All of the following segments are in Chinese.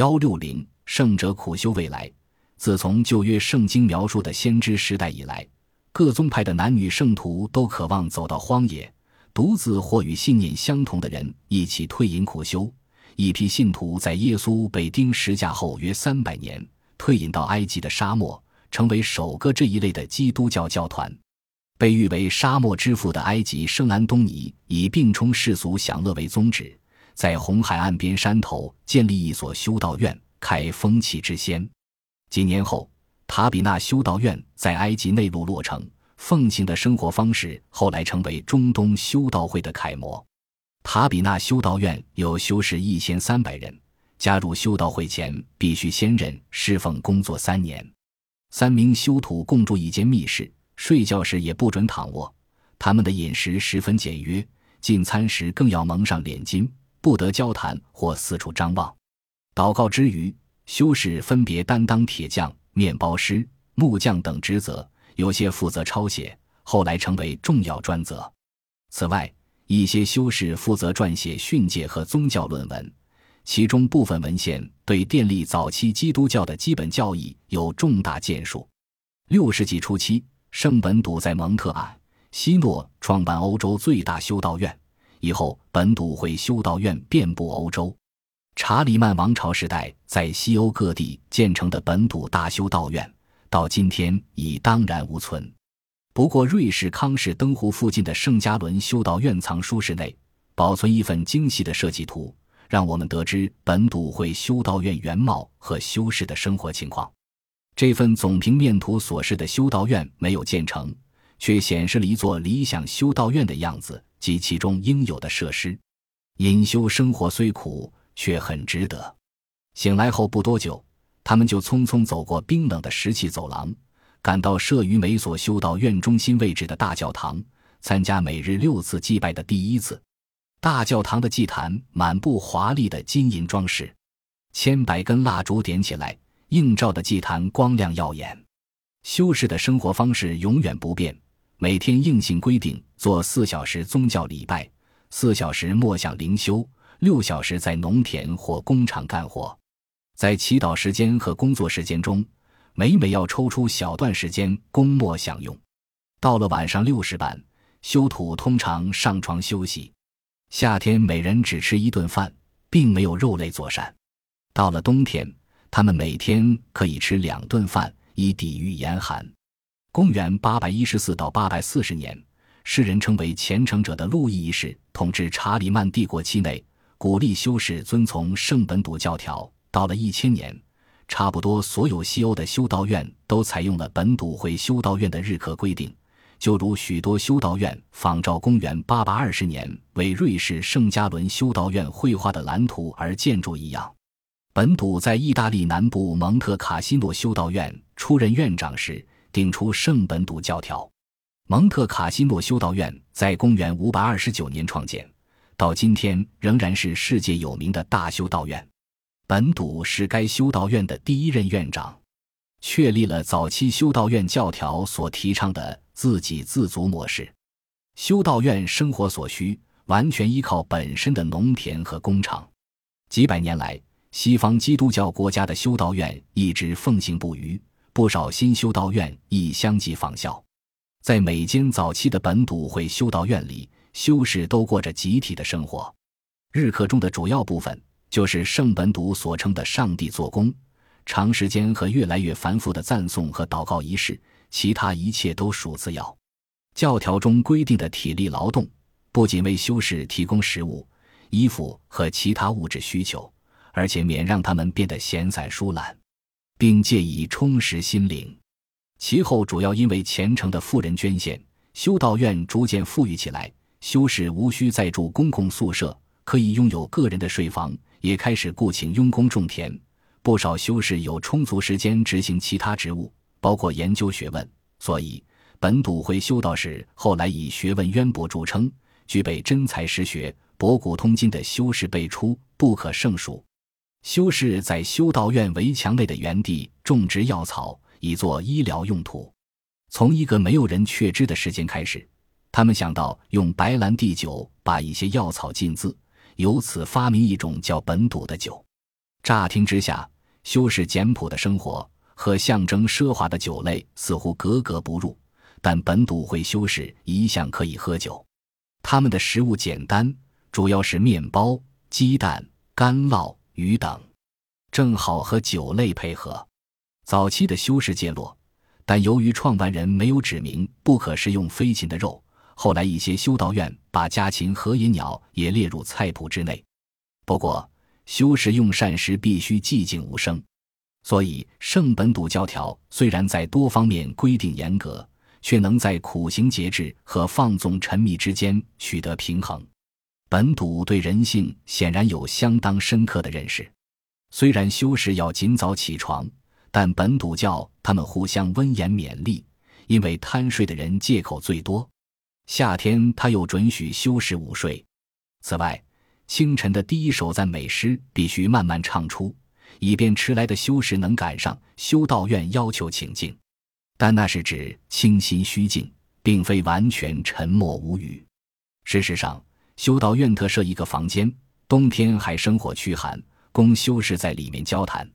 幺六零圣者苦修未来。自从旧约圣经描述的先知时代以来，各宗派的男女圣徒都渴望走到荒野，独自或与信念相同的人一起退隐苦修。一批信徒在耶稣被钉十架后约三百年，退隐到埃及的沙漠，成为首个这一类的基督教教团。被誉为沙漠之父的埃及圣安东尼，以并充世俗享乐为宗旨，在红海岸边山头建立一所修道院，开风气之先。几年后，塔比纳修道院在埃及内陆落成。奉行的生活方式后来成为中东修道会的楷模。塔比纳修道院有修士一千三百人，加入修道会前必须先任侍奉工作三年。三名修徒共住一间密室，睡觉时也不准躺卧。他们的饮食十分简约，进餐时更要蒙上脸巾，不得交谈或四处张望。祷告之余。修士分别担当铁匠、面包师、木匠等职责，有些负责抄写，后来成为重要专责。此外，一些修士负责撰写训诫和宗教论文，其中部分文献对电力早期基督教的基本教义有重大建树。六世纪初期，圣本笃在蒙特阿西诺创办欧洲最大修道院，以后本笃会修道院遍布欧洲。查理曼王朝时代，在西欧各地建成的本笃大修道院，到今天已荡然无存。不过，瑞士康士登湖附近的圣加伦修道院藏书室内保存一份精细的设计图，让我们得知本笃会修道院原貌和修士的生活情况。这份总平面图所示的修道院没有建成，却显示了一座理想修道院的样子及其中应有的设施。隐修生活虽苦。却很值得。醒来后不多久，他们就匆匆走过冰冷的石砌走廊，赶到设于每所修道院中心位置的大教堂，参加每日六次祭拜的第一次。大教堂的祭坛满布华丽的金银装饰，千百根蜡烛点起来，映照的祭坛光亮耀眼。修士的生活方式永远不变，每天硬性规定做四小时宗教礼拜，四小时默想灵修。六小时在农田或工厂干活，在祈祷时间和工作时间中，每每要抽出小段时间供默享用。到了晚上六时半，修土通常上床休息。夏天每人只吃一顿饭，并没有肉类作膳。到了冬天，他们每天可以吃两顿饭，以抵御严寒。公元八百一十四到八百四十年，世人称为虔诚者的路易一世统治查理曼帝国期内。鼓励修士遵从圣本笃教条。到了一千年，差不多所有西欧的修道院都采用了本笃会修道院的日课规定，就如许多修道院仿照公元八百二十年为瑞士圣加伦修道院绘画的蓝图而建筑一样。本笃在意大利南部蒙特卡西诺修道院出任院长时，定出圣本笃教条。蒙特卡西诺修道院在公元五百二十九年创建。到今天仍然是世界有名的大修道院，本笃是该修道院的第一任院长，确立了早期修道院教条所提倡的自给自足模式。修道院生活所需完全依靠本身的农田和工厂。几百年来，西方基督教国家的修道院一直奉行不渝，不少新修道院亦相继仿效。在每间早期的本笃会修道院里。修士都过着集体的生活，日课中的主要部分就是圣本笃所称的“上帝做工”，长时间和越来越繁复的赞颂和祷告仪式，其他一切都属次要。教条中规定的体力劳动，不仅为修士提供食物、衣服和其他物质需求，而且免让他们变得闲散疏懒，并借以充实心灵。其后，主要因为虔诚的富人捐献，修道院逐渐富裕起来。修士无需再住公共宿舍，可以拥有个人的睡房，也开始雇请佣工种田。不少修士有充足时间执行其他职务，包括研究学问。所以，本笃会修道士后来以学问渊博著称，具备真才实学、博古通今的修士辈出，不可胜数。修士在修道院围墙内的园地种植药草，以作医疗用途。从一个没有人确知的时间开始。他们想到用白兰地酒把一些药草浸渍，由此发明一种叫本笃的酒。乍听之下，修士简朴的生活和象征奢华的酒类似乎格格不入，但本笃会修士一向可以喝酒。他们的食物简单，主要是面包、鸡蛋、干酪、鱼等，正好和酒类配合。早期的修士戒落，但由于创办人没有指明不可食用飞禽的肉，后来一些修道院把家禽和野鸟也列入菜谱之内。不过，修士用膳时必须寂静无声，所以圣本笃教条虽然在多方面规定严格。却能在苦行节制和放纵沉迷之间取得平衡。本笃对人性显然有相当深刻的认识。虽然修士要尽早起床，但本笃教他们互相温言勉励，因为贪睡的人借口最多。夏天他又准许修士午睡。此外，清晨的第一首赞美诗必须慢慢唱出，以便迟来的修士能赶上。修道院要求请静。但那是指清心虚静，并非完全沉默无语。事实上，修道院特设一个房间，冬天还生火驱寒，供修士在里面交谈。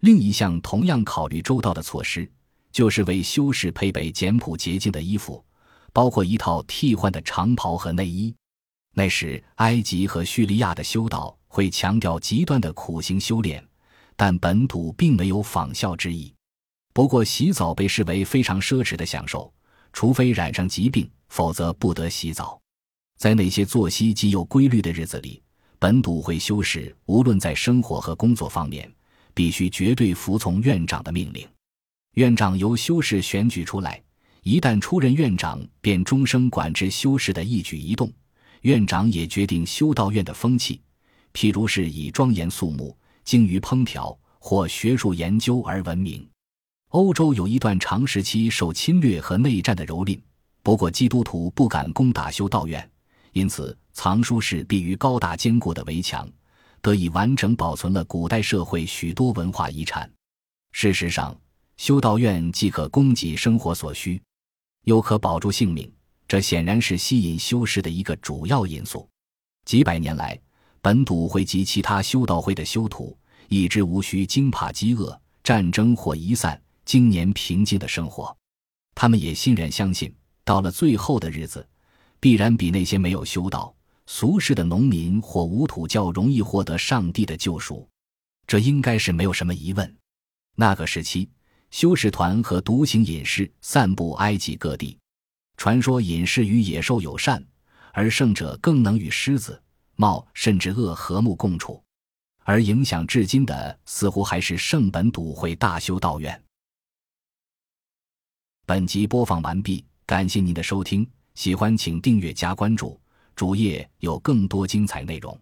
另一项同样考虑周到的措施，就是为修士配备简朴洁净的衣服，包括一套替换的长袍和内衣。那时，埃及和叙利亚的修道会强调极端的苦行修炼，但本土并没有仿效之意。不过，洗澡被视为非常奢侈的享受，除非染上疾病，否则不得洗澡。在那些作息极有规律的日子里，本笃会修士无论在生活和工作方面，必须绝对服从院长的命令。院长由修士选举出来，一旦出任院长，便终生管制修士的一举一动。院长也决定修道院的风气，譬如是以庄严肃穆、精于烹调或学术研究而闻名。欧洲有一段长时期受侵略和内战的蹂躏，不过基督徒不敢攻打修道院，因此藏书室避于高大坚固的围墙，得以完整保存了古代社会许多文化遗产。事实上，修道院既可供给生活所需，又可保住性命，这显然是吸引修士的一个主要因素。几百年来，本笃会及其他修道会的修徒一直无需惊怕饥饿、战争或遗散。经年平静的生活，他们也欣然相信，到了最后的日子，必然比那些没有修道、俗世的农民或无土教容易获得上帝的救赎。这应该是没有什么疑问。那个时期，修士团和独行隐士散布埃及各地，传说隐士与野兽友善，而圣者更能与狮子、猫甚至鳄和睦共处。而影响至今的，似乎还是圣本笃会大修道院。本集播放完毕，感谢您的收听，喜欢请订阅加关注，主页有更多精彩内容。